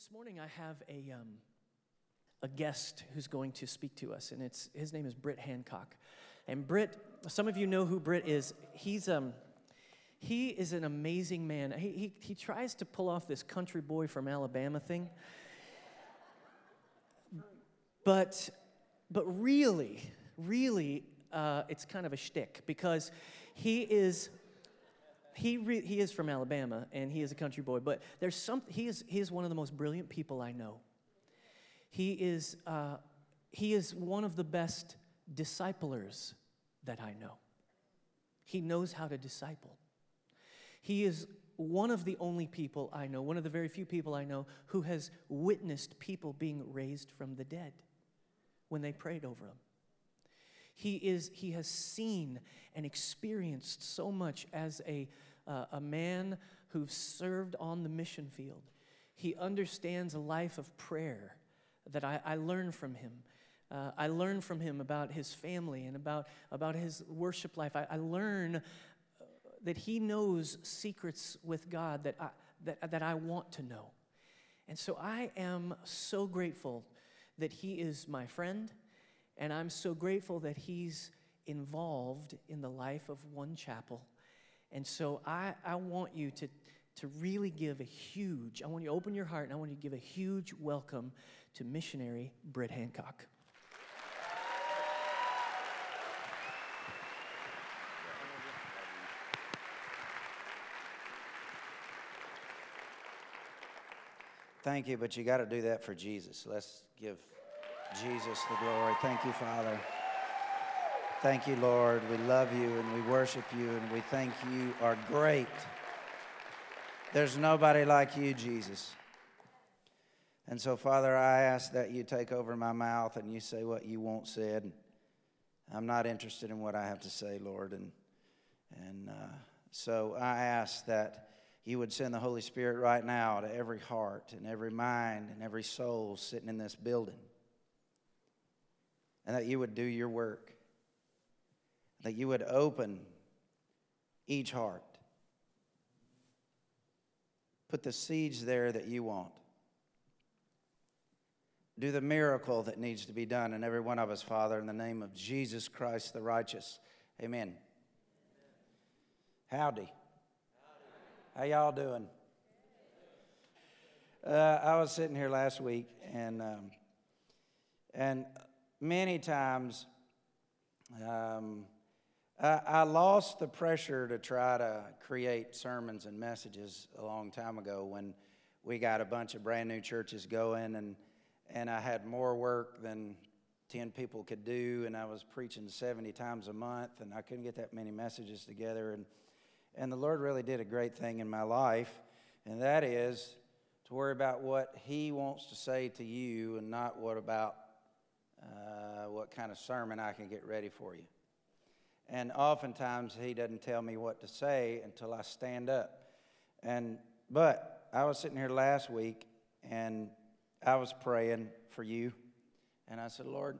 This morning I have a, um, a guest who's going to speak to us, and it's, his name is Britt Hancock. And Britt, some of you know who Britt is. He's, um, he is an amazing man. He, he, he tries to pull off this country boy from Alabama thing. But, but really, really, uh, it's kind of a shtick because he is he, re- he is from Alabama and he is a country boy, but there's some, he, is, he is one of the most brilliant people I know. He is, uh, he is one of the best disciplers that I know. He knows how to disciple. He is one of the only people I know, one of the very few people I know, who has witnessed people being raised from the dead when they prayed over him. He, is, he has seen and experienced so much as a, uh, a man who served on the mission field. He understands a life of prayer that I, I learn from him. Uh, I learn from him about his family and about, about his worship life. I, I learn uh, that he knows secrets with God that I, that, that I want to know. And so I am so grateful that he is my friend, and I'm so grateful that he's involved in the life of One Chapel. And so I, I want you to, to really give a huge, I want you to open your heart and I want you to give a huge welcome to missionary Britt Hancock. Thank you, but you got to do that for Jesus. Let's give Jesus the glory. Thank you, Father. Thank you, Lord. We love you and we worship you and we think you are great. There's nobody like you, Jesus. And so, Father, I ask that you take over my mouth and you say what you want said. I'm not interested in what I have to say, Lord. And, and uh, so I ask that you would send the Holy Spirit right now to every heart and every mind and every soul sitting in this building. And that you would do your work. That you would open each heart. Put the seeds there that you want. Do the miracle that needs to be done in every one of us, Father, in the name of Jesus Christ the righteous. Amen. Howdy. How y'all doing? Uh, I was sitting here last week, and um, and many times um, I, I, lost the pressure to try to create sermons and messages a long time ago when we got a bunch of brand new churches going, and and I had more work than 10 people could do, and I was preaching 70 times a month, and I couldn't get that many messages together. And and the Lord really did a great thing in my life, and that is to worry about what He wants to say to you and not what about uh, what kind of sermon I can get ready for you. And oftentimes He doesn't tell me what to say until I stand up. And but I was sitting here last week and I was praying for you, and I said, Lord,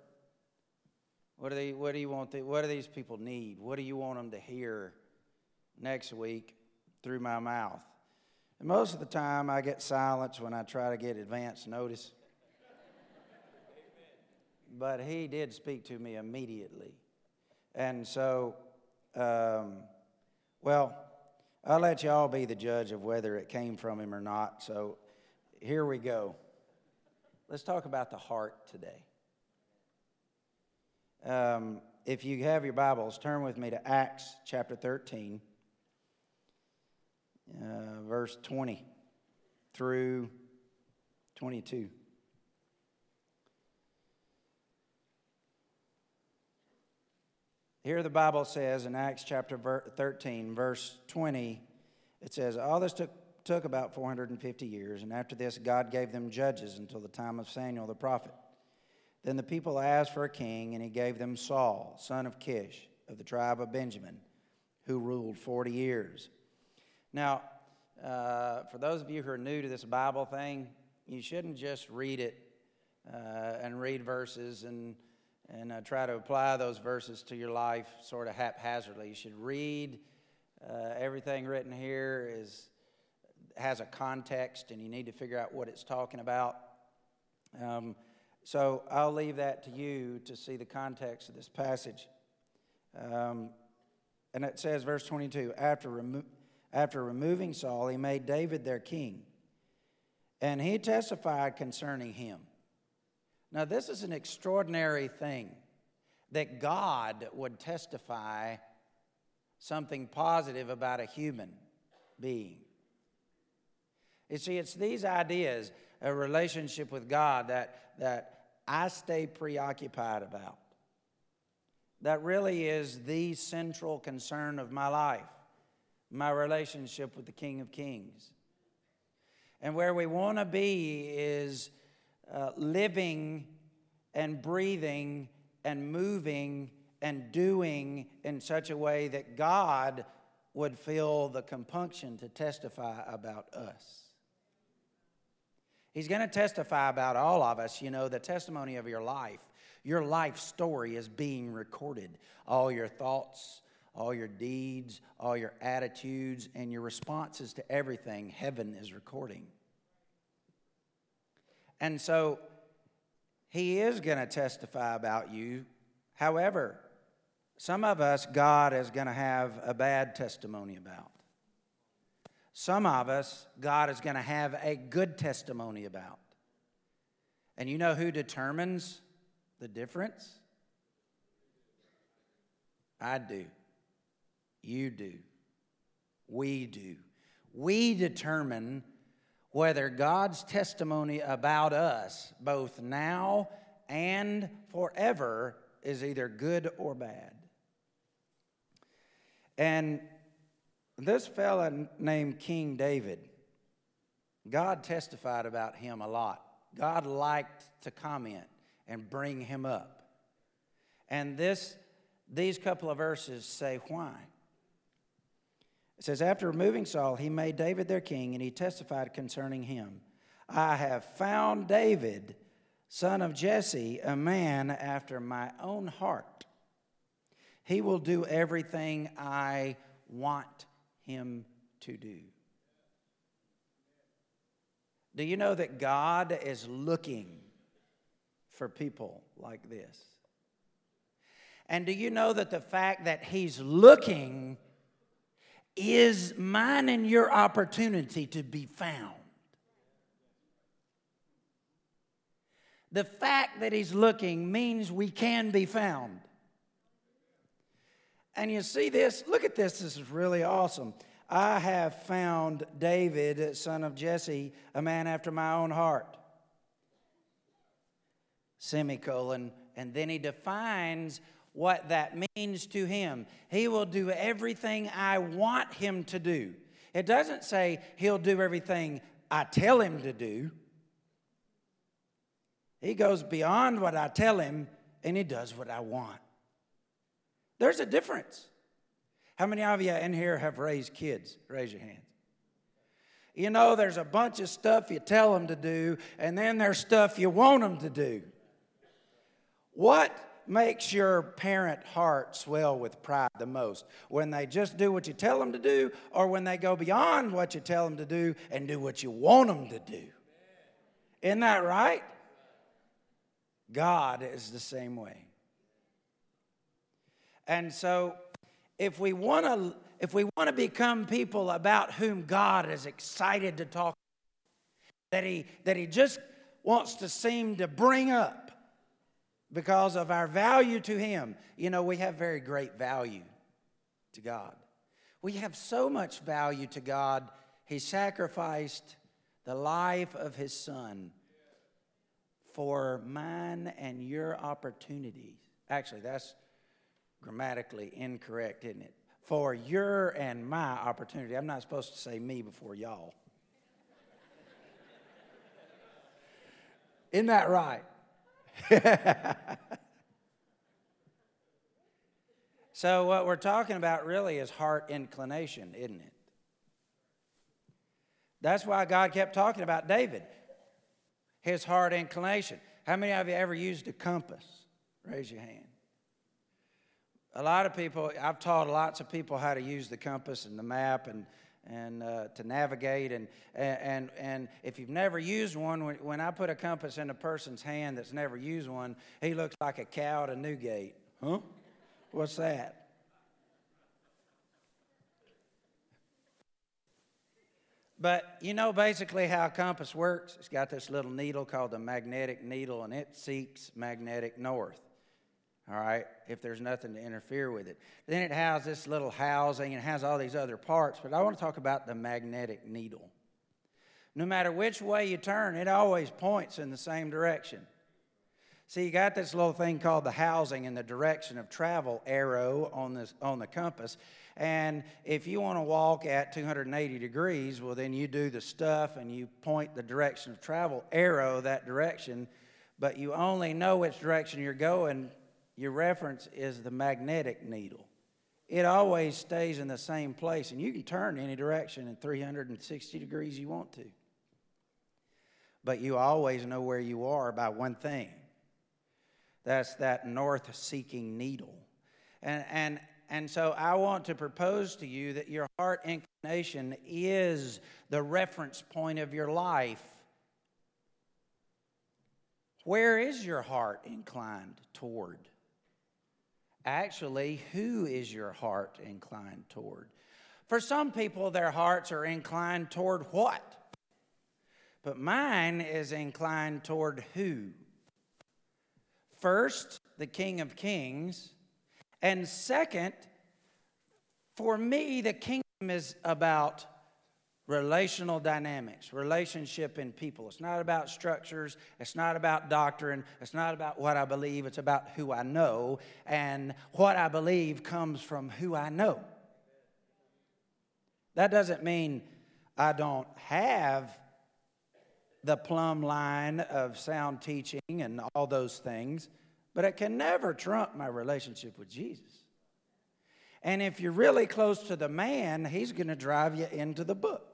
what do they? What do you want? The, what do these people need? What do you want them to hear? next week through my mouth. And most of the time, I get silence when I try to get advance notice. But he did speak to me immediately. And so, um, well, I'll let y'all be the judge of whether it came from him or not. So here we go. Let's talk about the heart today. Um, if you have your Bibles, turn with me to Acts chapter 13 uh, verse 20 through 22. Here the Bible says in Acts chapter 13, verse 20, it says, All this took, took about 450 years, and after this, God gave them judges until the time of Samuel the prophet. Then the people asked for a king, and he gave them Saul, son of Kish, of the tribe of Benjamin, who ruled 40 years. Now, uh, for those of you who are new to this Bible thing, you shouldn't just read it uh, and read verses and, and uh, try to apply those verses to your life sort of haphazardly. You should read uh, everything written here is has a context and you need to figure out what it's talking about. Um, so I'll leave that to you to see the context of this passage. Um, and it says, verse 22 after, remo- after removing Saul, he made David their king. And he testified concerning him. Now, this is an extraordinary thing that God would testify something positive about a human being. You see, it's these ideas, a relationship with God, that, that I stay preoccupied about. That really is the central concern of my life, my relationship with the King of Kings. And where we want to be is uh, living and breathing and moving and doing in such a way that God would feel the compunction to testify about us. He's going to testify about all of us. You know, the testimony of your life, your life story is being recorded. All your thoughts, all your deeds, all your attitudes, and your responses to everything, heaven is recording. And so he is going to testify about you. However, some of us, God is going to have a bad testimony about. Some of us, God is going to have a good testimony about. And you know who determines the difference? I do. You do. We do. We determine whether God's testimony about us, both now and forever, is either good or bad. And this fella named King David, God testified about him a lot. God liked to comment and bring him up. And this, these couple of verses say why. It says, After removing Saul, he made David their king, and he testified concerning him I have found David, son of Jesse, a man after my own heart. He will do everything I want him to do. Do you know that God is looking for people like this? And do you know that the fact that He's looking is mine and your opportunity to be found. The fact that he's looking means we can be found. And you see this? Look at this. This is really awesome. I have found David, son of Jesse, a man after my own heart. Semicolon. And then he defines what that means to him. He will do everything I want him to do. It doesn't say he'll do everything I tell him to do. He goes beyond what I tell him and he does what I want. There's a difference. How many of you in here have raised kids? Raise your hands. You know, there's a bunch of stuff you tell them to do, and then there's stuff you want them to do. What makes your parent heart swell with pride the most? When they just do what you tell them to do, or when they go beyond what you tell them to do and do what you want them to do? Isn't that right? God is the same way. And so, if we want to if we want to become people about whom God is excited to talk that he that he just wants to seem to bring up because of our value to Him. You know, we have very great value to God. We have so much value to God, He sacrificed the life of His Son for mine and your opportunities. Actually, that's grammatically incorrect, isn't it? For your and my opportunity. I'm not supposed to say me before y'all. Isn't that right? so, what we're talking about really is heart inclination, isn't it? That's why God kept talking about David, his heart inclination. How many of you ever used a compass? Raise your hand. A lot of people, I've taught lots of people how to use the compass and the map and, and uh, to navigate. And, and, and if you've never used one, when, when I put a compass in a person's hand that's never used one, he looks like a cow at a Newgate. Huh? What's that? But you know basically how a compass works? It's got this little needle called the magnetic needle, and it seeks magnetic north. All right, if there's nothing to interfere with it. Then it has this little housing and has all these other parts, but I want to talk about the magnetic needle. No matter which way you turn, it always points in the same direction. See, you got this little thing called the housing and the direction of travel arrow on, this, on the compass. And if you want to walk at 280 degrees, well, then you do the stuff and you point the direction of travel arrow that direction, but you only know which direction you're going. Your reference is the magnetic needle. It always stays in the same place, and you can turn any direction in 360 degrees you want to. But you always know where you are by one thing that's that north seeking needle. And, and and so I want to propose to you that your heart inclination is the reference point of your life. Where is your heart inclined toward? Actually, who is your heart inclined toward? For some people, their hearts are inclined toward what? But mine is inclined toward who? First, the King of Kings and second, for me, the kingdom is about relational dynamics, relationship in people. It's not about structures, it's not about doctrine, it's not about what I believe, it's about who I know. And what I believe comes from who I know. That doesn't mean I don't have the plumb line of sound teaching and all those things. But it can never trump my relationship with Jesus. And if you're really close to the man, he's going to drive you into the book.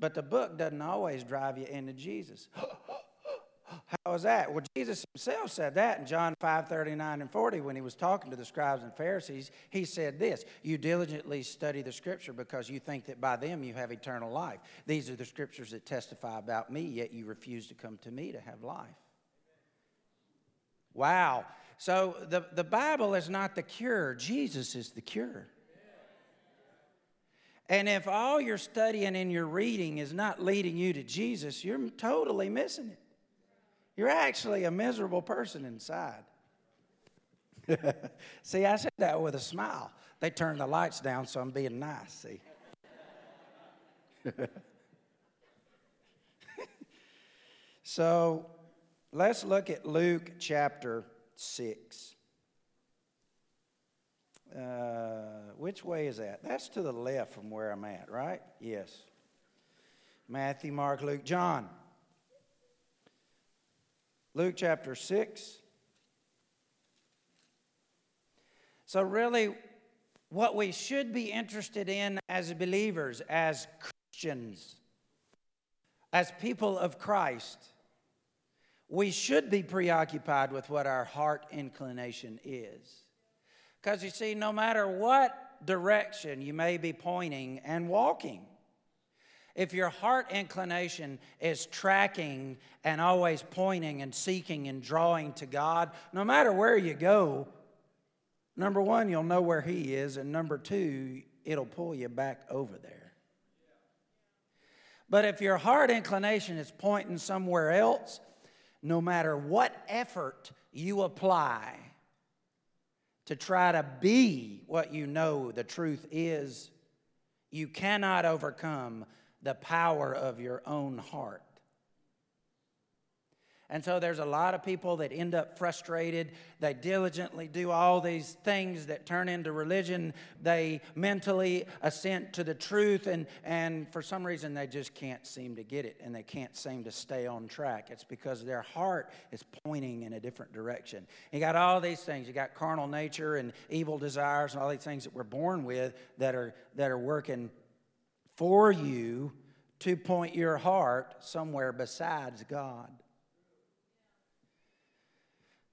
But the book doesn't always drive you into Jesus. How is that? Well, Jesus himself said that in John 5 39 and 40 when he was talking to the scribes and Pharisees. He said this You diligently study the scripture because you think that by them you have eternal life. These are the scriptures that testify about me, yet you refuse to come to me to have life. Wow. So the, the Bible is not the cure, Jesus is the cure. And if all your studying and your reading is not leading you to Jesus, you're totally missing it. You're actually a miserable person inside. see, I said that with a smile. They turned the lights down, so I'm being nice, see. so let's look at Luke chapter 6. Uh, which way is that? That's to the left from where I'm at, right? Yes. Matthew, Mark, Luke, John. Luke chapter 6. So, really, what we should be interested in as believers, as Christians, as people of Christ, we should be preoccupied with what our heart inclination is. Because you see, no matter what direction you may be pointing and walking, if your heart inclination is tracking and always pointing and seeking and drawing to God, no matter where you go, number one, you'll know where He is, and number two, it'll pull you back over there. But if your heart inclination is pointing somewhere else, no matter what effort you apply to try to be what you know the truth is, you cannot overcome the power of your own heart. And so there's a lot of people that end up frustrated. They diligently do all these things that turn into religion. They mentally assent to the truth, and, and for some reason they just can't seem to get it and they can't seem to stay on track. It's because their heart is pointing in a different direction. You got all these things. You got carnal nature and evil desires and all these things that we're born with that are, that are working for you to point your heart somewhere besides God.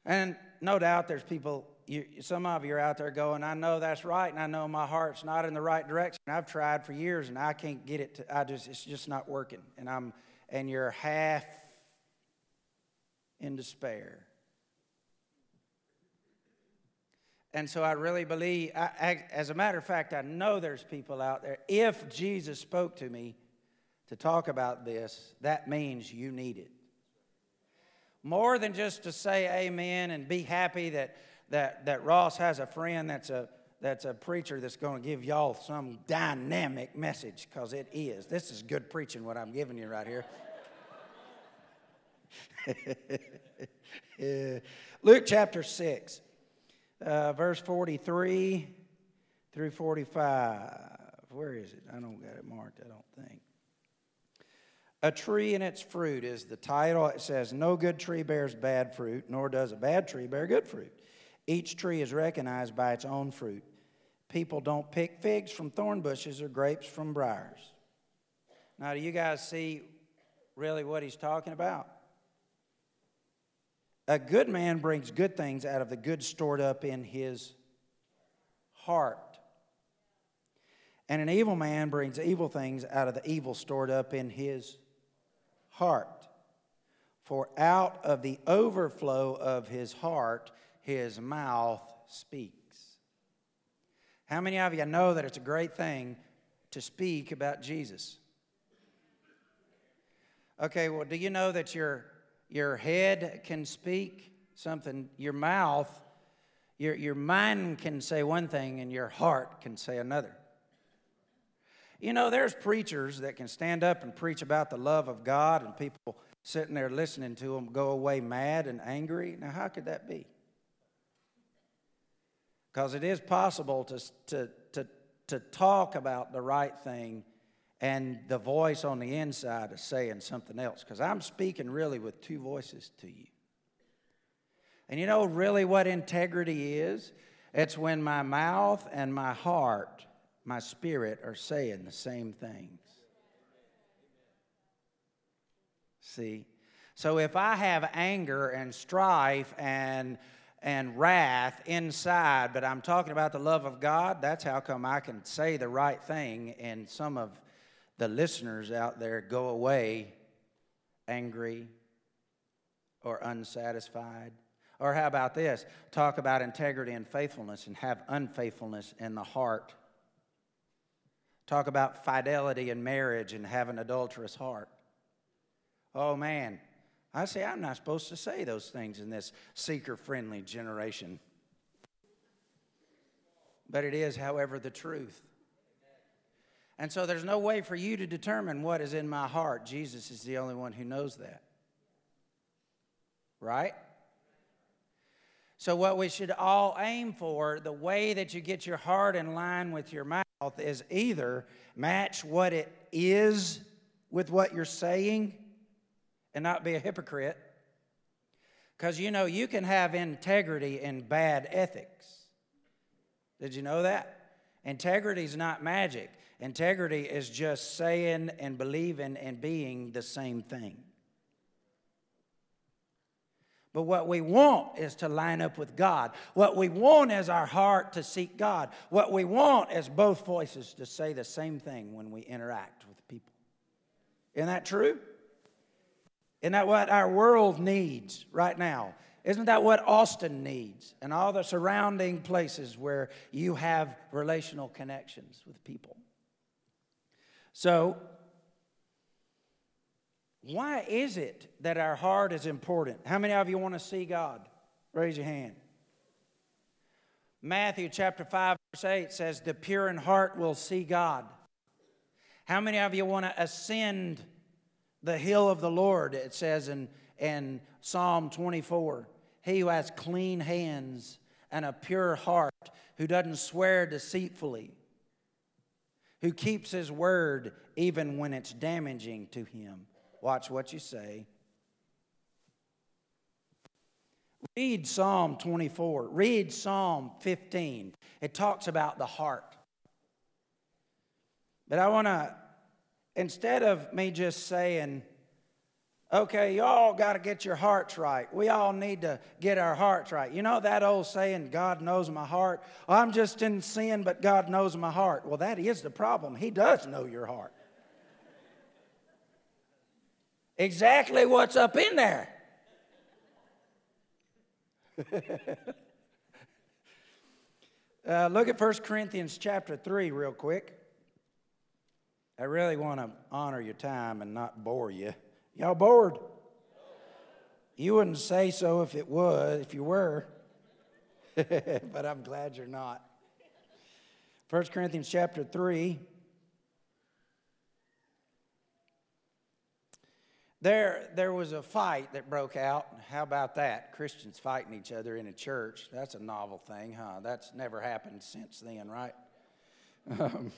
And no doubt there's people you, some of you are out there going, I know that's right, and I know my heart's not in the right direction. I've tried for years, and I can't get it. To, I just, it's just not working, and I'm, and you're half in despair. And so I really believe, I, I, as a matter of fact, I know there's people out there. If Jesus spoke to me to talk about this, that means you need it. More than just to say amen and be happy that, that, that Ross has a friend that's a, that's a preacher that's going to give y'all some dynamic message, because it is. This is good preaching, what I'm giving you right here. Luke chapter 6, uh, verse 43 through 45. Where is it? I don't got it marked, I don't think. A tree and its fruit is the title. It says, No good tree bears bad fruit, nor does a bad tree bear good fruit. Each tree is recognized by its own fruit. People don't pick figs from thorn bushes or grapes from briars. Now, do you guys see really what he's talking about? A good man brings good things out of the good stored up in his heart. And an evil man brings evil things out of the evil stored up in his heart. For out of the overflow of his heart, his mouth speaks. How many of you know that it's a great thing to speak about Jesus? Okay, well, do you know that your, your head can speak something? Your mouth, your, your mind can say one thing, and your heart can say another. You know, there's preachers that can stand up and preach about the love of God, and people sitting there listening to them go away mad and angry. Now, how could that be? Because it is possible to, to, to, to talk about the right thing and the voice on the inside is saying something else. Because I'm speaking really with two voices to you. And you know really what integrity is? It's when my mouth and my heart my spirit are saying the same things. See? So if I have anger and strife and and wrath inside, but I'm talking about the love of God, that's how come I can say the right thing and some of the listeners out there go away angry or unsatisfied. Or how about this? Talk about integrity and faithfulness and have unfaithfulness in the heart Talk about fidelity in marriage and have an adulterous heart. Oh man, I say I'm not supposed to say those things in this seeker friendly generation. But it is, however, the truth. And so there's no way for you to determine what is in my heart. Jesus is the only one who knows that. Right? So, what we should all aim for, the way that you get your heart in line with your mouth is either match what it is with what you're saying and not be a hypocrite. Because you know, you can have integrity and bad ethics. Did you know that? Integrity is not magic. Integrity is just saying and believing and being the same thing. But what we want is to line up with God. What we want is our heart to seek God. What we want is both voices to say the same thing when we interact with people. Isn't that true? Isn't that what our world needs right now? Isn't that what Austin needs and all the surrounding places where you have relational connections with people? So, why is it that our heart is important? How many of you want to see God? Raise your hand. Matthew chapter 5, verse 8 says, The pure in heart will see God. How many of you want to ascend the hill of the Lord? It says in, in Psalm 24. He who has clean hands and a pure heart, who doesn't swear deceitfully, who keeps his word even when it's damaging to him. Watch what you say. Read Psalm 24. Read Psalm 15. It talks about the heart. But I want to, instead of me just saying, Okay, y'all got to get your hearts right. We all need to get our hearts right. You know that old saying, God knows my heart? I'm just in sin, but God knows my heart. Well, that is the problem. He does know your heart. Exactly what's up in there. uh, look at 1 Corinthians chapter 3 real quick. I really want to honor your time and not bore you. Y'all bored? You wouldn't say so if it was, if you were. but I'm glad you're not. 1 Corinthians chapter 3. There, there was a fight that broke out. How about that? Christians fighting each other in a church. That's a novel thing, huh? That's never happened since then, right? Um,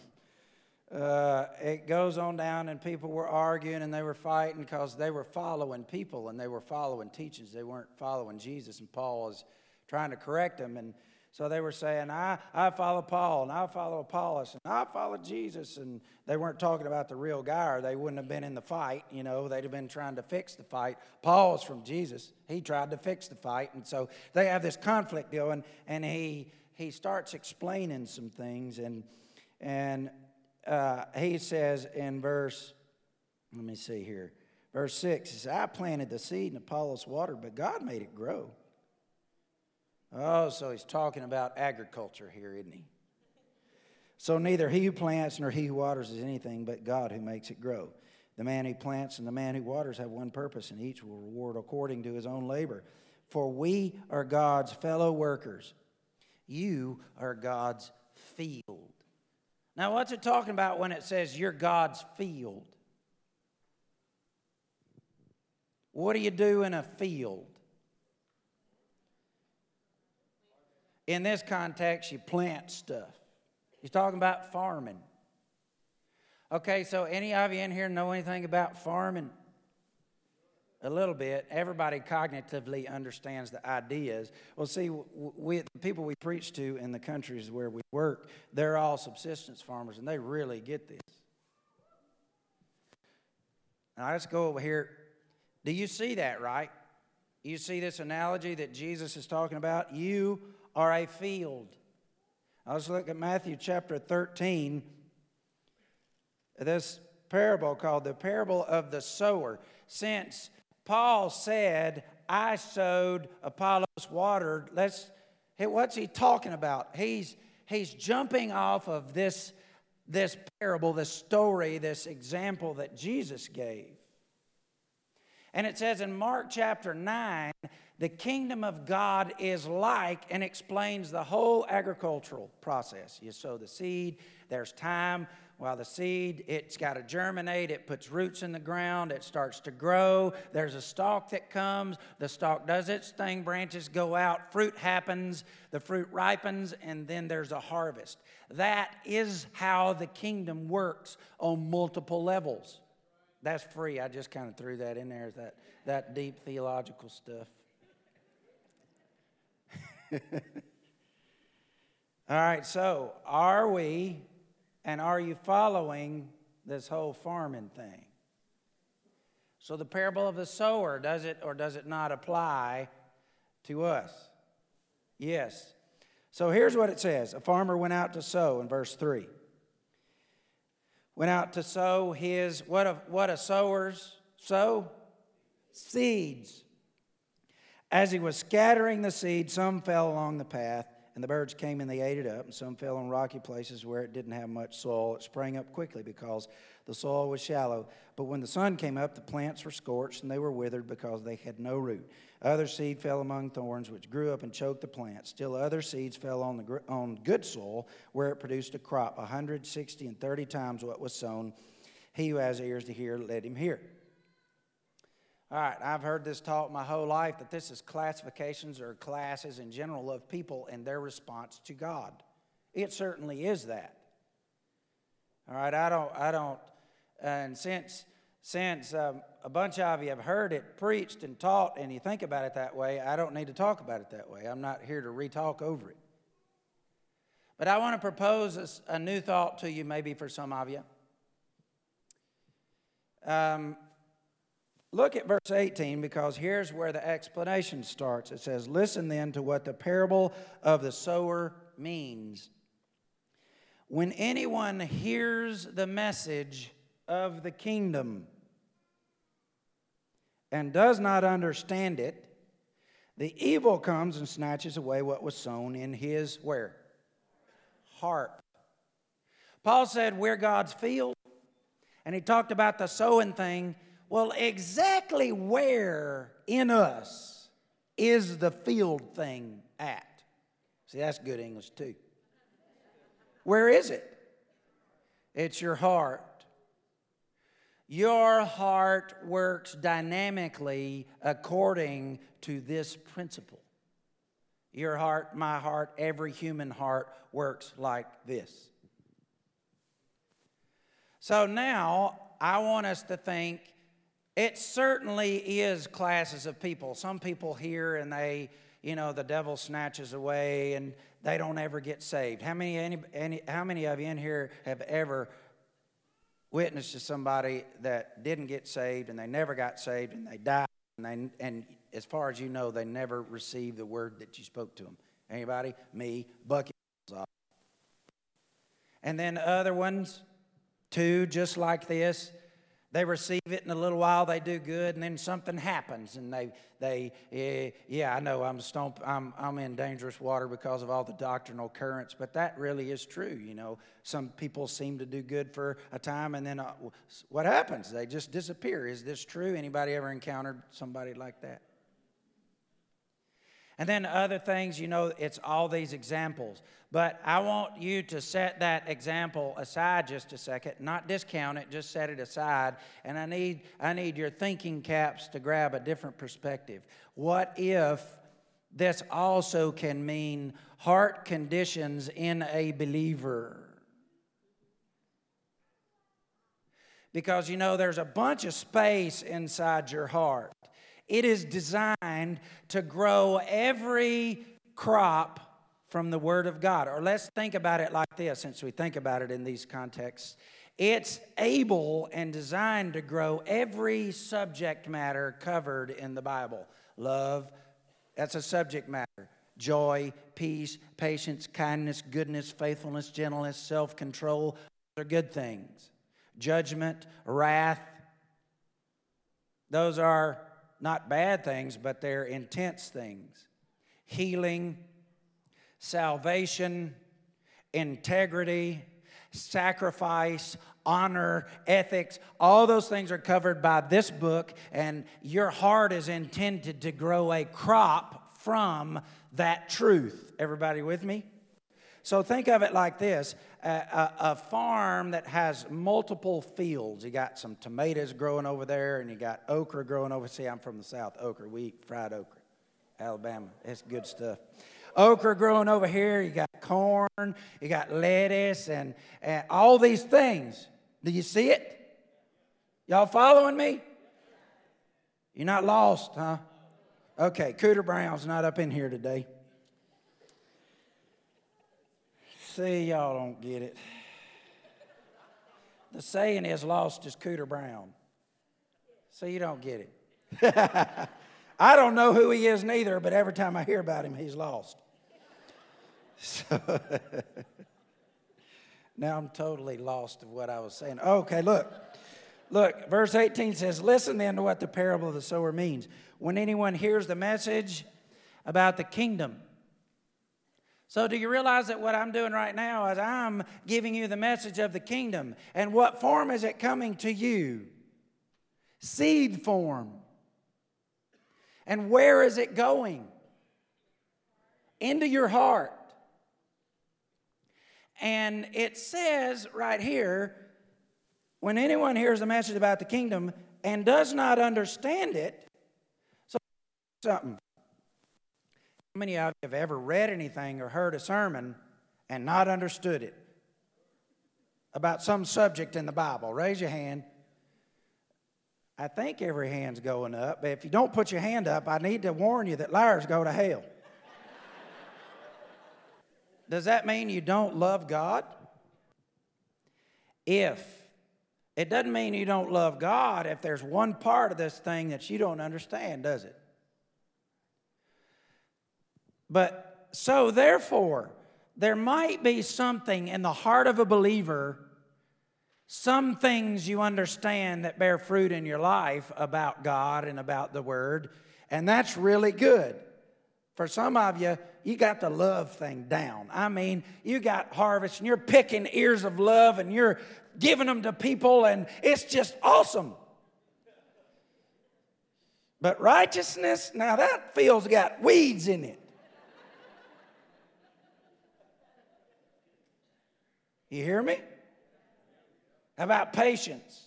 uh, it goes on down, and people were arguing and they were fighting because they were following people and they were following teachings. They weren't following Jesus, and Paul was trying to correct them. And so they were saying, I, I follow Paul, and I follow Apollos, and I follow Jesus. And they weren't talking about the real guy, or they wouldn't have been in the fight. You know, they'd have been trying to fix the fight. Paul's from Jesus. He tried to fix the fight. And so they have this conflict going, and he, he starts explaining some things. And, and uh, he says in verse, let me see here, verse 6, he says, I planted the seed and Apollos watered, but God made it grow. Oh, so he's talking about agriculture here, isn't he? So neither he who plants nor he who waters is anything but God who makes it grow. The man who plants and the man who waters have one purpose, and each will reward according to his own labor. For we are God's fellow workers. You are God's field. Now, what's it talking about when it says you're God's field? What do you do in a field? In this context, you plant stuff. He's talking about farming. Okay, so any of you in here know anything about farming? a little bit. Everybody cognitively understands the ideas. Well, see, we, the people we preach to in the countries where we work, they're all subsistence farmers, and they really get this. Now, let's go over here. Do you see that, right? You see this analogy that Jesus is talking about? You are a field. I was looking at Matthew chapter 13. This parable called the parable of the sower. Since Paul said, I sowed, Apollos watered. Let's, what's he talking about? He's, he's jumping off of this, this parable, this story, this example that Jesus gave. And it says in Mark chapter 9, the kingdom of God is like, and explains the whole agricultural process. You sow the seed, there's time while the seed, it's got to germinate, it puts roots in the ground, it starts to grow. There's a stalk that comes, the stalk does its thing, branches go out, fruit happens, the fruit ripens, and then there's a harvest. That is how the kingdom works on multiple levels. That's free. I just kind of threw that in there, that, that deep theological stuff. All right, so are we and are you following this whole farming thing? So the parable of the sower, does it or does it not apply to us? Yes. So here's what it says A farmer went out to sow in verse 3. Went out to sow his, what a, what a sower's sow? Seeds. As he was scattering the seed, some fell along the path and the birds came and they ate it up, and some fell on rocky places where it didn't have much soil. It sprang up quickly because the soil was shallow. But when the sun came up, the plants were scorched and they were withered because they had no root. Other seed fell among thorns, which grew up and choked the plants. Still, other seeds fell on, the, on good soil, where it produced a crop, a 160 and 30 times what was sown. He who has ears to hear, let him hear. All right, I've heard this taught my whole life that this is classifications or classes in general of people and their response to God. It certainly is that. All right, I don't, I don't, and since since um, a bunch of you have heard it preached and taught, and you think about it that way, I don't need to talk about it that way. I'm not here to retalk over it. But I want to propose a, a new thought to you, maybe for some of you. Um, Look at verse 18 because here's where the explanation starts. It says, Listen then to what the parable of the sower means. When anyone hears the message of the kingdom and does not understand it, the evil comes and snatches away what was sown in his where? Heart. Paul said, We're God's field. And he talked about the sowing thing well, exactly where in us is the field thing at? See, that's good English too. Where is it? It's your heart. Your heart works dynamically according to this principle. Your heart, my heart, every human heart works like this. So now I want us to think it certainly is classes of people. Some people hear and they, you know, the devil snatches away and they don't ever get saved. How many, any, any, how many of you in here have ever witnessed to somebody that didn't get saved and they never got saved and they died and, they, and as far as you know, they never received the word that you spoke to them? Anybody? Me, Bucky. And then other ones, two just like this they receive it in a little while, they do good, and then something happens, and they, they eh, yeah, I know I'm, stomp, I'm, I'm in dangerous water because of all the doctrinal currents, but that really is true. You know, some people seem to do good for a time, and then uh, what happens? They just disappear. Is this true? Anybody ever encountered somebody like that? And then other things, you know, it's all these examples. But I want you to set that example aside just a second, not discount it, just set it aside. And I need, I need your thinking caps to grab a different perspective. What if this also can mean heart conditions in a believer? Because you know, there's a bunch of space inside your heart. It is designed to grow every crop from the Word of God. Or let's think about it like this, since we think about it in these contexts. It's able and designed to grow every subject matter covered in the Bible. Love, that's a subject matter. Joy, peace, patience, kindness, goodness, faithfulness, gentleness, self control are good things. Judgment, wrath, those are not bad things, but they're intense things. Healing, salvation, integrity, sacrifice, honor, ethics, all those things are covered by this book, and your heart is intended to grow a crop from that truth. Everybody with me? So think of it like this a, a, a, farm that has multiple fields. You got some tomatoes growing over there, and you got okra growing over. See, I'm from the South. Okra, we eat fried okra, Alabama. It's good stuff. Okra growing over here. You got corn. You got lettuce, and, and all these things. Do you see it? Y'all following me? You're not lost, huh? Okay, Cooter Brown's not up in here today. See, y'all don't get it. The saying is lost is Cooter Brown. So you don't get it. I don't know who he is neither, but every time I hear about him, he's lost. So now I'm totally lost of what I was saying. Okay, look. Look, verse 18 says, Listen then to what the parable of the sower means. When anyone hears the message about the kingdom, so, do you realize that what I'm doing right now is I'm giving you the message of the kingdom? And what form is it coming to you? Seed form. And where is it going? Into your heart. And it says right here when anyone hears the message about the kingdom and does not understand it, so something. Many of you have ever read anything or heard a sermon and not understood it? About some subject in the Bible? Raise your hand. I think every hand's going up, but if you don't put your hand up, I need to warn you that liars go to hell. Does that mean you don't love God? If It doesn't mean you don't love God if there's one part of this thing that you don't understand, does it? But so, therefore, there might be something in the heart of a believer, some things you understand that bear fruit in your life about God and about the Word, and that's really good. For some of you, you got the love thing down. I mean, you got harvest and you're picking ears of love and you're giving them to people, and it's just awesome. But righteousness, now that field's got weeds in it. You hear me? How about patience?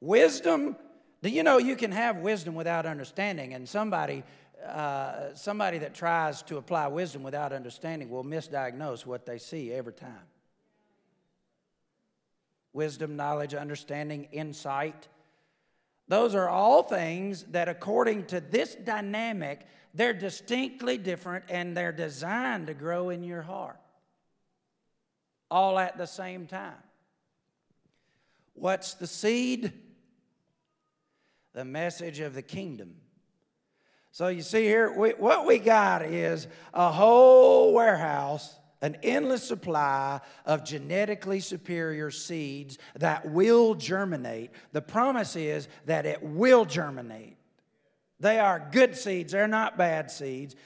Wisdom. Do you know you can have wisdom without understanding? And somebody, uh, somebody that tries to apply wisdom without understanding will misdiagnose what they see every time. Wisdom, knowledge, understanding, insight. Those are all things that, according to this dynamic, they're distinctly different and they're designed to grow in your heart all at the same time. What's the seed? The message of the kingdom. So you see here, we, what we got is a whole warehouse, an endless supply of genetically superior seeds that will germinate. The promise is that it will germinate. They are good seeds, they're not bad seeds.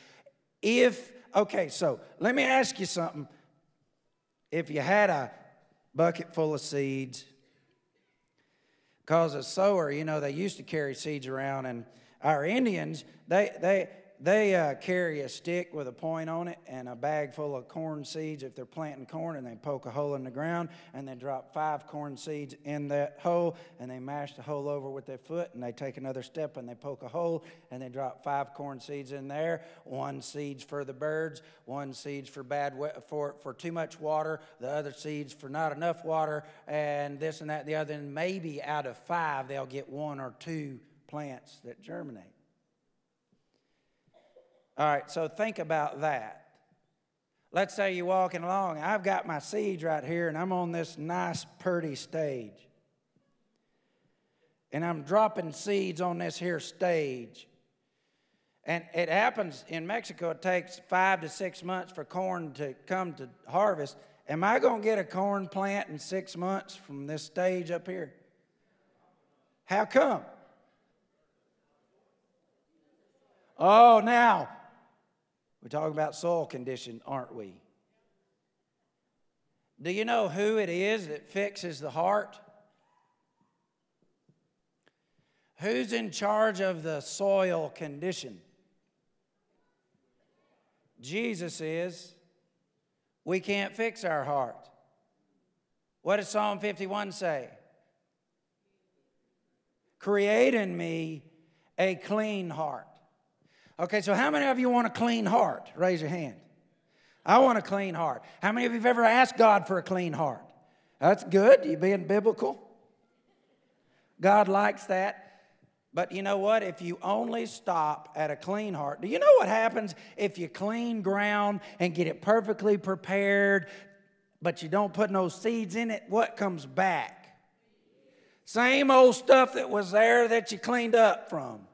If, okay, so let me ask you something if you had a bucket full of seeds, because a sower, you know, they used to carry seeds around, and our Indians, they, they, they uh, carry a stick with a point on it and a bag full of corn seeds. If they're planting corn and they poke a hole in the ground and they drop five corn seeds in that hole and they mash the hole over with their foot and they take another step and they poke a hole and they drop five corn seeds in there one seeds for the birds one seeds for bad for, for too much water the other seeds for not enough water and this and that and the other and maybe out of five they'll get one or two plants that germinate all right, so think about that. Let's say you're walking along. I've got my seeds right here, and I'm on this nice, pretty stage. And I'm dropping seeds on this here stage. And it happens in Mexico, it takes five to six months for corn to come to harvest. Am I going to get a corn plant in six months from this stage up here? How come? Oh, now, we're talking about soil condition, aren't we? Do you know who it is that fixes the heart? Who's in charge of the soil condition? Jesus is. We can't fix our heart. What does Psalm 51 say? Create in me a clean heart. Okay, so how many of you want a clean heart? Raise your hand. I want a clean heart. How many of you have ever asked God for a clean heart? That's good. You being biblical. God likes that. But you know what? If you only stop at a clean heart, do you know what happens if you clean ground and get it perfectly prepared, but you don't put no seeds in it? What comes back? Same old stuff that was there that you cleaned up from.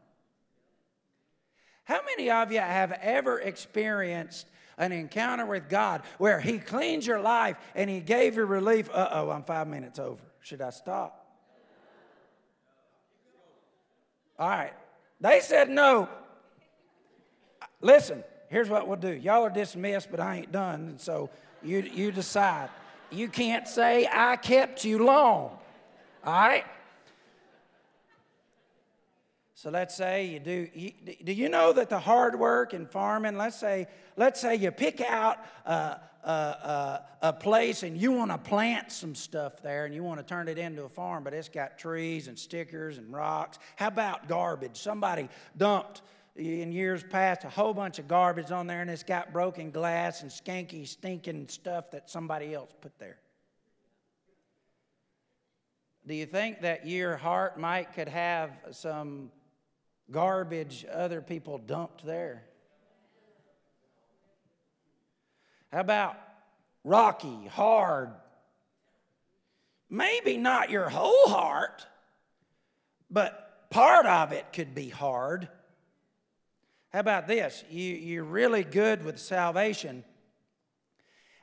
How many of you have ever experienced an encounter with God where He cleans your life and He gave you relief? Uh oh, I'm five minutes over. Should I stop? All right. They said no. Listen, here's what we'll do. Y'all are dismissed, but I ain't done. And So you, you decide. You can't say I kept you long. All right? So let's say you do. Do you know that the hard work in farming? Let's say, let's say you pick out a, a, a, a place and you want to plant some stuff there and you want to turn it into a farm, but it's got trees and stickers and rocks. How about garbage? Somebody dumped in years past a whole bunch of garbage on there and it's got broken glass and skanky, stinking stuff that somebody else put there. Do you think that your heart might could have some garbage other people dumped there? How about rocky, hard, maybe not your whole heart, but part of it could be hard. How about this? You, you're really good with salvation,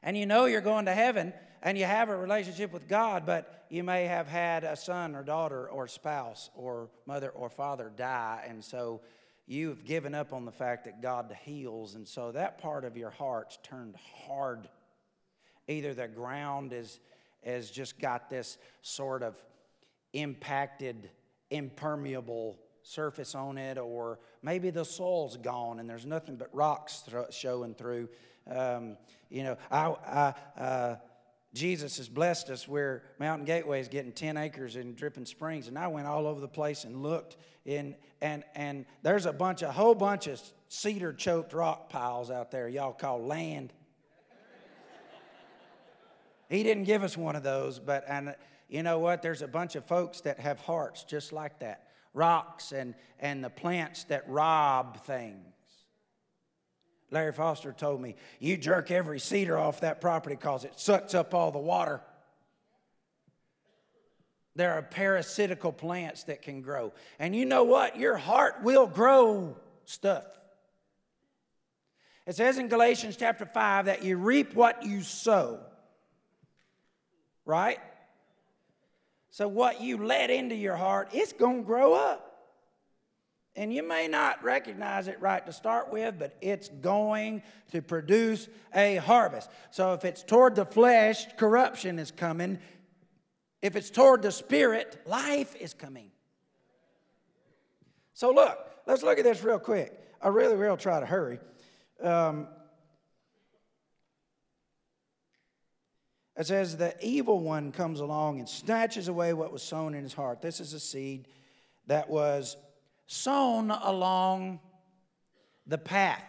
and you know you're going to heaven, and you have a relationship with God, but you may have had a son or daughter or spouse or mother or father die, and so you've given up on the fact that God heals, and so that part of your heart's turned hard. Either the ground is has just got this sort of impacted, impermeable surface on it, or maybe the soil's gone and there's nothing but rocks showing through. Um, you know, I, I uh, Jesus has blessed us where Mountain Gateway is getting 10 acres in Dripping Springs. And I went all over the place and looked, in, and, and there's a bunch, a whole bunch of cedar choked rock piles out there, y'all call land. he didn't give us one of those, but and you know what? There's a bunch of folks that have hearts just like that rocks and, and the plants that rob things. Larry Foster told me, You jerk every cedar off that property because it sucks up all the water. There are parasitical plants that can grow. And you know what? Your heart will grow stuff. It says in Galatians chapter 5 that you reap what you sow. Right? So, what you let into your heart, it's going to grow up. And you may not recognize it right to start with, but it's going to produce a harvest. So if it's toward the flesh, corruption is coming. If it's toward the spirit, life is coming. So look, let's look at this real quick. I really will try to hurry. Um, it says, The evil one comes along and snatches away what was sown in his heart. This is a seed that was sown along the path.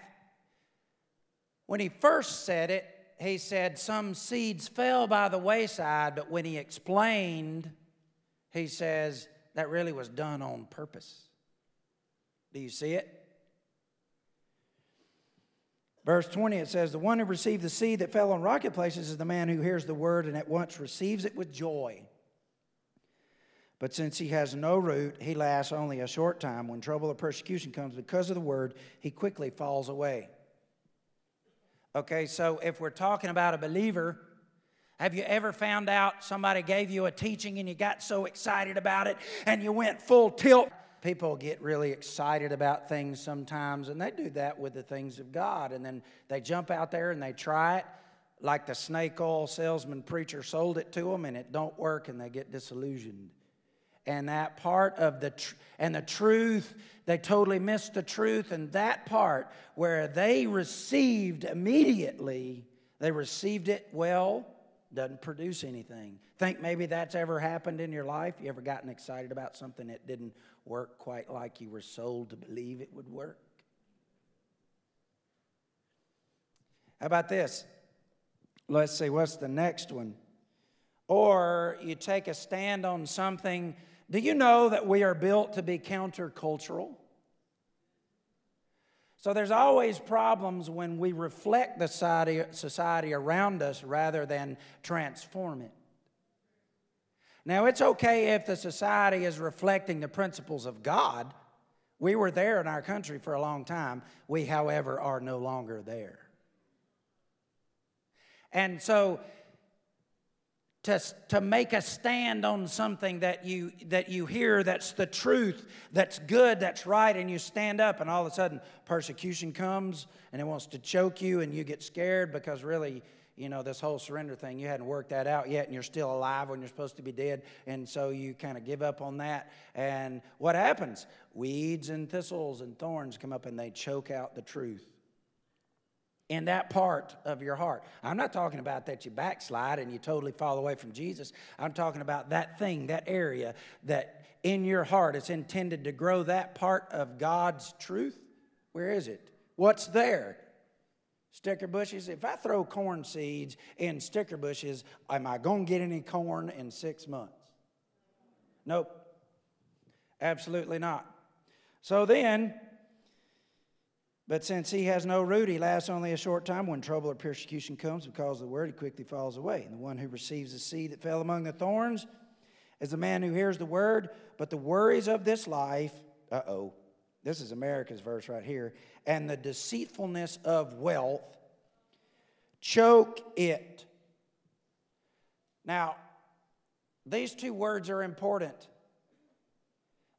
When he first said it, he said some seeds fell by the wayside, but when he explained, he says that really was done on purpose. Do you see it? Verse 20, it says, The one who received the seed that fell on rocky places is the man who hears the word and at once receives it with joy. But since he has no root, he lasts only a short time. When trouble or persecution comes because of the word, he quickly falls away. Okay, so if we're talking about a believer, have you ever found out somebody gave you a teaching and you got so excited about it and you went full tilt? People get really excited about things sometimes, and they do that with the things of God. And then they jump out there and they try it, like the snake oil salesman preacher sold it to them, and it don't work, and they get disillusioned and that part of the tr- and the truth they totally missed the truth and that part where they received immediately they received it well doesn't produce anything. Think maybe that's ever happened in your life? You ever gotten excited about something that didn't work quite like you were sold to believe it would work? How about this? Let's see what's the next one? Or you take a stand on something do you know that we are built to be countercultural? So there's always problems when we reflect the society, society around us rather than transform it. Now, it's okay if the society is reflecting the principles of God. We were there in our country for a long time. We, however, are no longer there. And so to, to make a stand on something that you that you hear that's the truth that's good that's right and you stand up and all of a sudden persecution comes and it wants to choke you and you get scared because really you know this whole surrender thing you hadn't worked that out yet and you're still alive when you're supposed to be dead and so you kind of give up on that. And what happens? Weeds and thistles and thorns come up and they choke out the truth in that part of your heart. I'm not talking about that you backslide and you totally fall away from Jesus. I'm talking about that thing, that area that in your heart is intended to grow that part of God's truth. Where is it? What's there? Sticker bushes. If I throw corn seeds in sticker bushes, am I going to get any corn in six months? Nope. Absolutely not. So then, But since he has no root, he lasts only a short time. When trouble or persecution comes because of the word, he quickly falls away. And the one who receives the seed that fell among the thorns is the man who hears the word, but the worries of this life, uh oh, this is America's verse right here, and the deceitfulness of wealth choke it. Now, these two words are important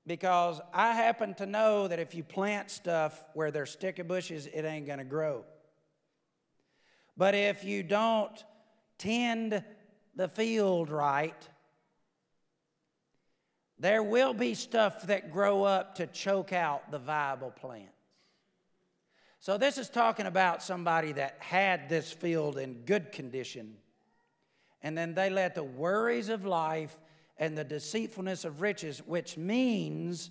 because I happen to know that if you plant stuff where there's sticky bushes, it ain't going to grow. But if you don't tend the field right, there will be stuff that grow up to choke out the viable plants. So, this is talking about somebody that had this field in good condition, and then they let the worries of life and the deceitfulness of riches, which means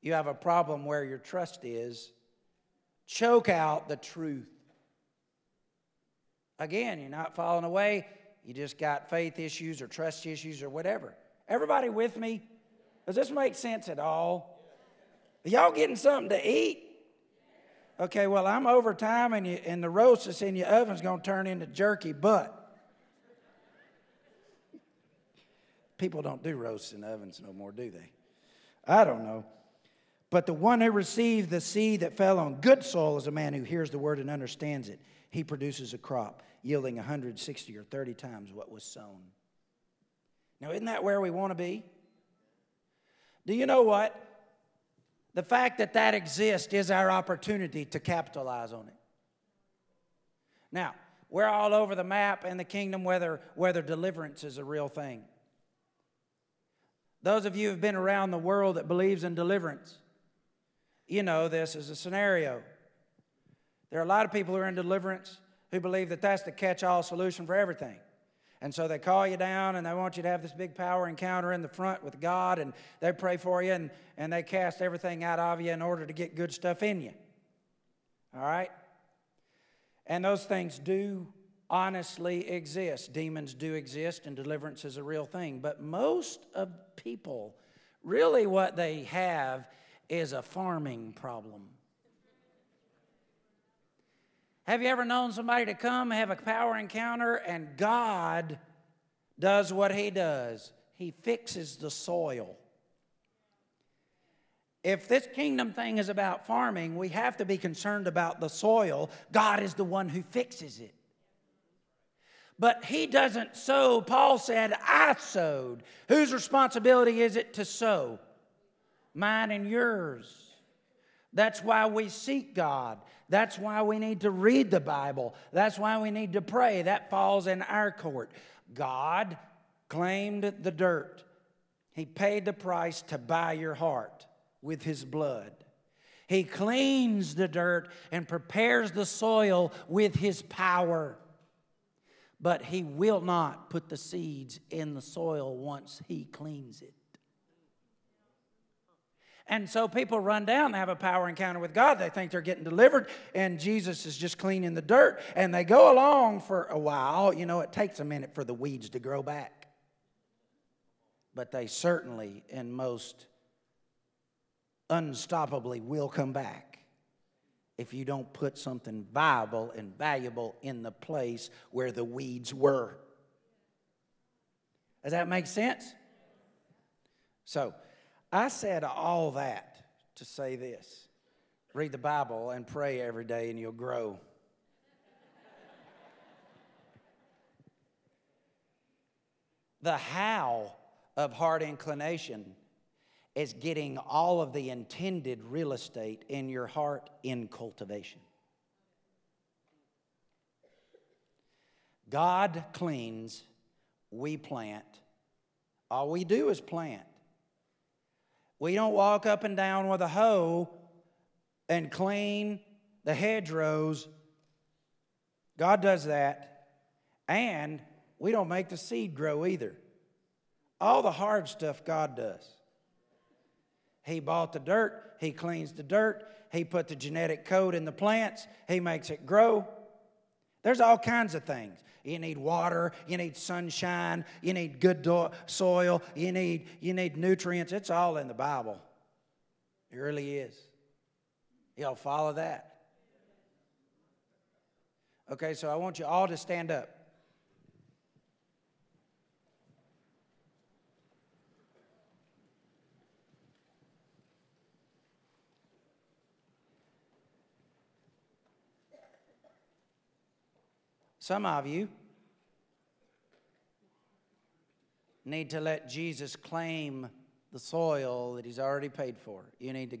you have a problem where your trust is, choke out the truth. Again, you're not falling away, you just got faith issues or trust issues or whatever. Everybody with me? Does this make sense at all? Are y'all getting something to eat? Okay, well, I'm over time and, you, and the roast that's in your oven's going to turn into jerky, but People don't do roasts in ovens no more, do they? I don't know. But the one who received the seed that fell on good soil is a man who hears the word and understands it. He produces a crop yielding 160 or 30 times what was sown. Now, isn't that where we want to be? Do you know what? The fact that that exists is our opportunity to capitalize on it. Now, we're all over the map in the kingdom whether, whether deliverance is a real thing. Those of you who have been around the world that believes in deliverance, you know this is a scenario. There are a lot of people who are in deliverance who believe that that's the catch all solution for everything. And so they call you down and they want you to have this big power encounter in the front with God and they pray for you and, and they cast everything out of you in order to get good stuff in you. All right? And those things do honestly exist. Demons do exist, and deliverance is a real thing. But most of people, really, what they have is a farming problem. Have you ever known somebody to come have a power encounter and God does what He does? He fixes the soil. If this kingdom thing is about farming, we have to be concerned about the soil. God is the one who fixes it. But he doesn't sow. Paul said, I sowed. Whose responsibility is it to sow? Mine and yours. That's why we seek God. That's why we need to read the Bible. That's why we need to pray. That falls in our court. God claimed the dirt, He paid the price to buy your heart with His blood. He cleans the dirt and prepares the soil with His power but he will not put the seeds in the soil once he cleans it. And so people run down, they have a power encounter with God. They think they're getting delivered, and Jesus is just cleaning the dirt. And they go along for a while. You know, it takes a minute for the weeds to grow back. But they certainly, and most unstoppably, will come back if you don't put something viable and valuable in the place where the weeds were. Does that make sense? So, I said all that to say this read the Bible and pray every day, and you'll grow. the how of heart inclination is getting all of the intended real estate in your heart in cultivation. God cleans, we plant. All we do is plant. We don't walk up and down with a hoe and clean the hedgerows. God does that. And we don't make the seed grow either. All the hard stuff God does. He bought the dirt, He cleans the dirt, He put the genetic code in the plants, He makes it grow. There's all kinds of things. You need water, you need sunshine, you need good do- soil, you need, you need nutrients. It's all in the Bible. It really is. Y'all follow that? Okay, so I want you all to stand up. Some of you need to let Jesus claim the soil that he's already paid for. You need to,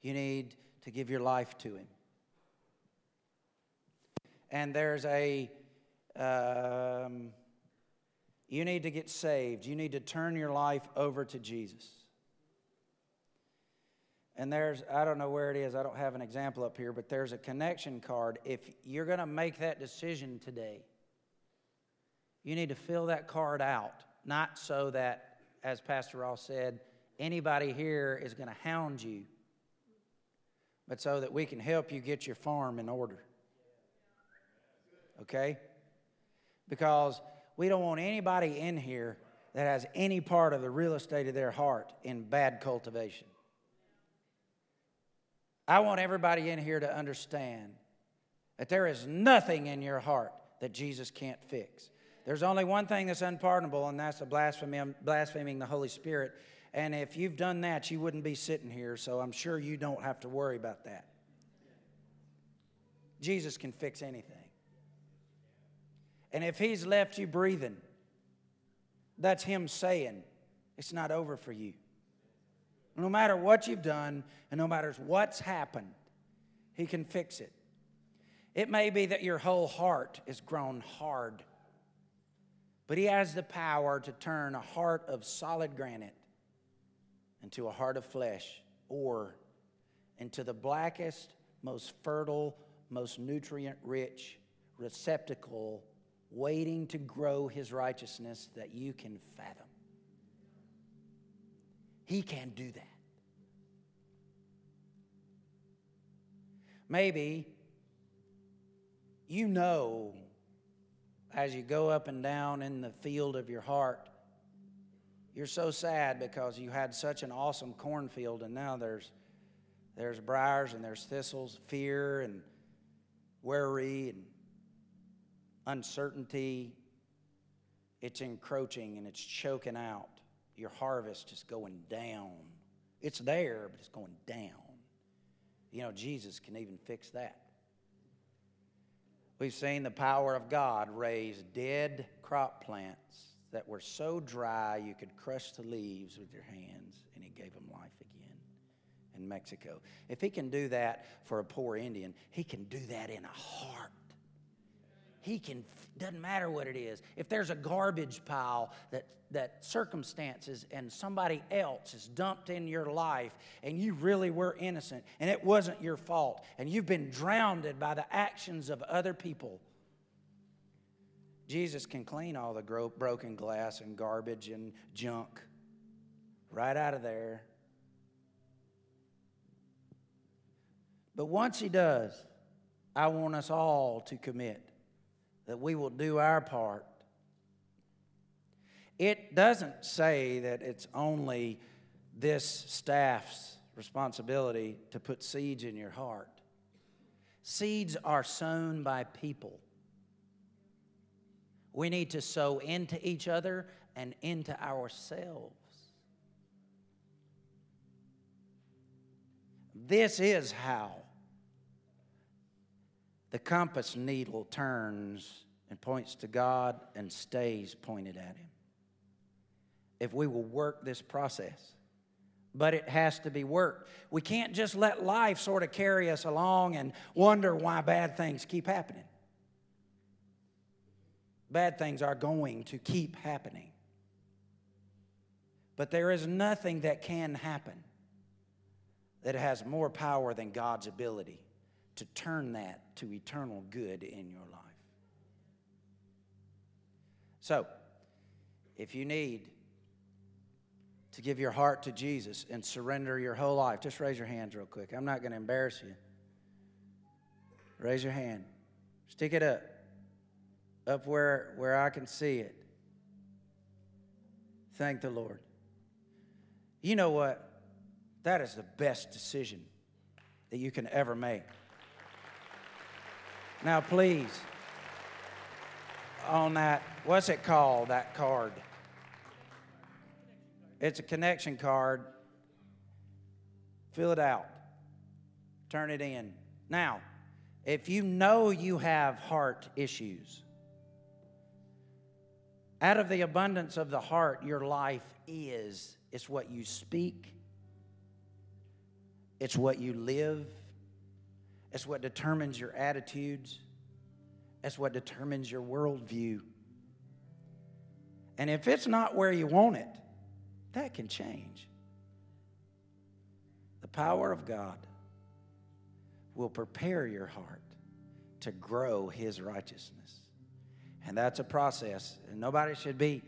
you need to give your life to him. And there's a, um, you need to get saved. You need to turn your life over to Jesus. And there's, I don't know where it is, I don't have an example up here, but there's a connection card. If you're going to make that decision today, you need to fill that card out, not so that, as Pastor Ross said, anybody here is going to hound you, but so that we can help you get your farm in order. Okay? Because we don't want anybody in here that has any part of the real estate of their heart in bad cultivation. I want everybody in here to understand that there is nothing in your heart that Jesus can't fix. There's only one thing that's unpardonable, and that's a blasphemy, blaspheming the Holy Spirit. And if you've done that, you wouldn't be sitting here, so I'm sure you don't have to worry about that. Jesus can fix anything. And if He's left you breathing, that's Him saying, it's not over for you. No matter what you've done and no matter what's happened, He can fix it. It may be that your whole heart is grown hard, but He has the power to turn a heart of solid granite into a heart of flesh or into the blackest, most fertile, most nutrient rich receptacle waiting to grow His righteousness that you can fathom. He can do that. Maybe you know as you go up and down in the field of your heart, you're so sad because you had such an awesome cornfield and now there's there's briars and there's thistles, fear and worry and uncertainty. It's encroaching and it's choking out your harvest is going down. It's there, but it's going down. You know, Jesus can even fix that. We've seen the power of God raise dead crop plants that were so dry you could crush the leaves with your hands, and He gave them life again in Mexico. If He can do that for a poor Indian, He can do that in a heart he can, doesn't matter what it is. If there's a garbage pile that, that circumstances and somebody else is dumped in your life and you really were innocent and it wasn't your fault and you've been drowned by the actions of other people, Jesus can clean all the gro- broken glass and garbage and junk right out of there. But once he does, I want us all to commit that we will do our part. It doesn't say that it's only this staff's responsibility to put seeds in your heart. Seeds are sown by people. We need to sow into each other and into ourselves. This is how the compass needle turns and points to God and stays pointed at Him. If we will work this process, but it has to be worked. We can't just let life sort of carry us along and wonder why bad things keep happening. Bad things are going to keep happening. But there is nothing that can happen that has more power than God's ability to turn that to eternal good in your life. So, if you need to give your heart to Jesus and surrender your whole life, just raise your hands real quick. I'm not going to embarrass you. Raise your hand. Stick it up. Up where, where I can see it. Thank the Lord. You know what? That is the best decision that you can ever make. Now, please, on that, what's it called, that card? It's a connection card. Fill it out. Turn it in. Now, if you know you have heart issues, out of the abundance of the heart, your life is. It's what you speak, it's what you live, it's what determines your attitudes, it's what determines your worldview. And if it's not where you want it, that can change. The power of God will prepare your heart to grow His righteousness. And that's a process. And nobody should be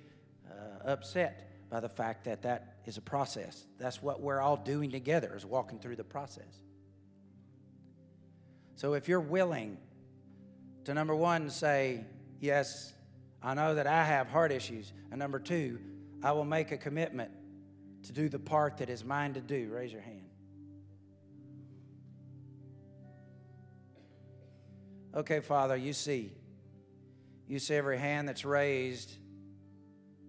uh, upset by the fact that that is a process. That's what we're all doing together, is walking through the process. So if you're willing to, number one, say, Yes, I know that I have heart issues. And number two, I will make a commitment to do the part that is mine to do. Raise your hand. Okay, Father, you see. You see every hand that's raised.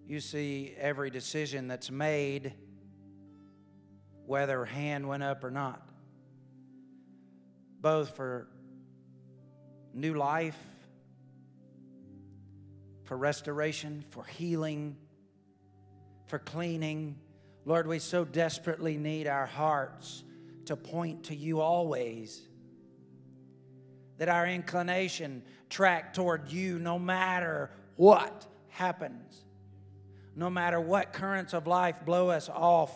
You see every decision that's made, whether hand went up or not. Both for new life, for restoration, for healing, for cleaning. Lord, we so desperately need our hearts to point to you always that our inclination track toward you no matter what happens, no matter what currents of life blow us off,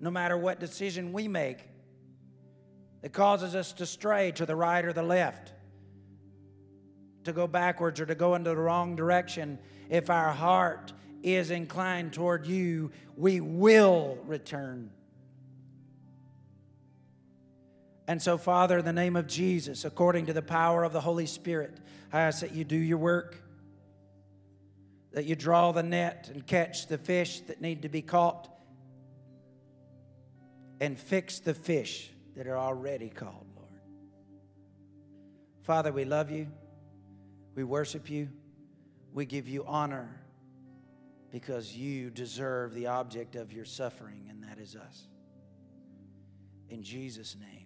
no matter what decision we make that causes us to stray to the right or the left, to go backwards or to go into the wrong direction. If our heart is inclined toward you, we will return. And so, Father, in the name of Jesus, according to the power of the Holy Spirit, I ask that you do your work, that you draw the net and catch the fish that need to be caught, and fix the fish that are already called, Lord. Father, we love you, we worship you, we give you honor because you deserve the object of your suffering, and that is us. In Jesus' name.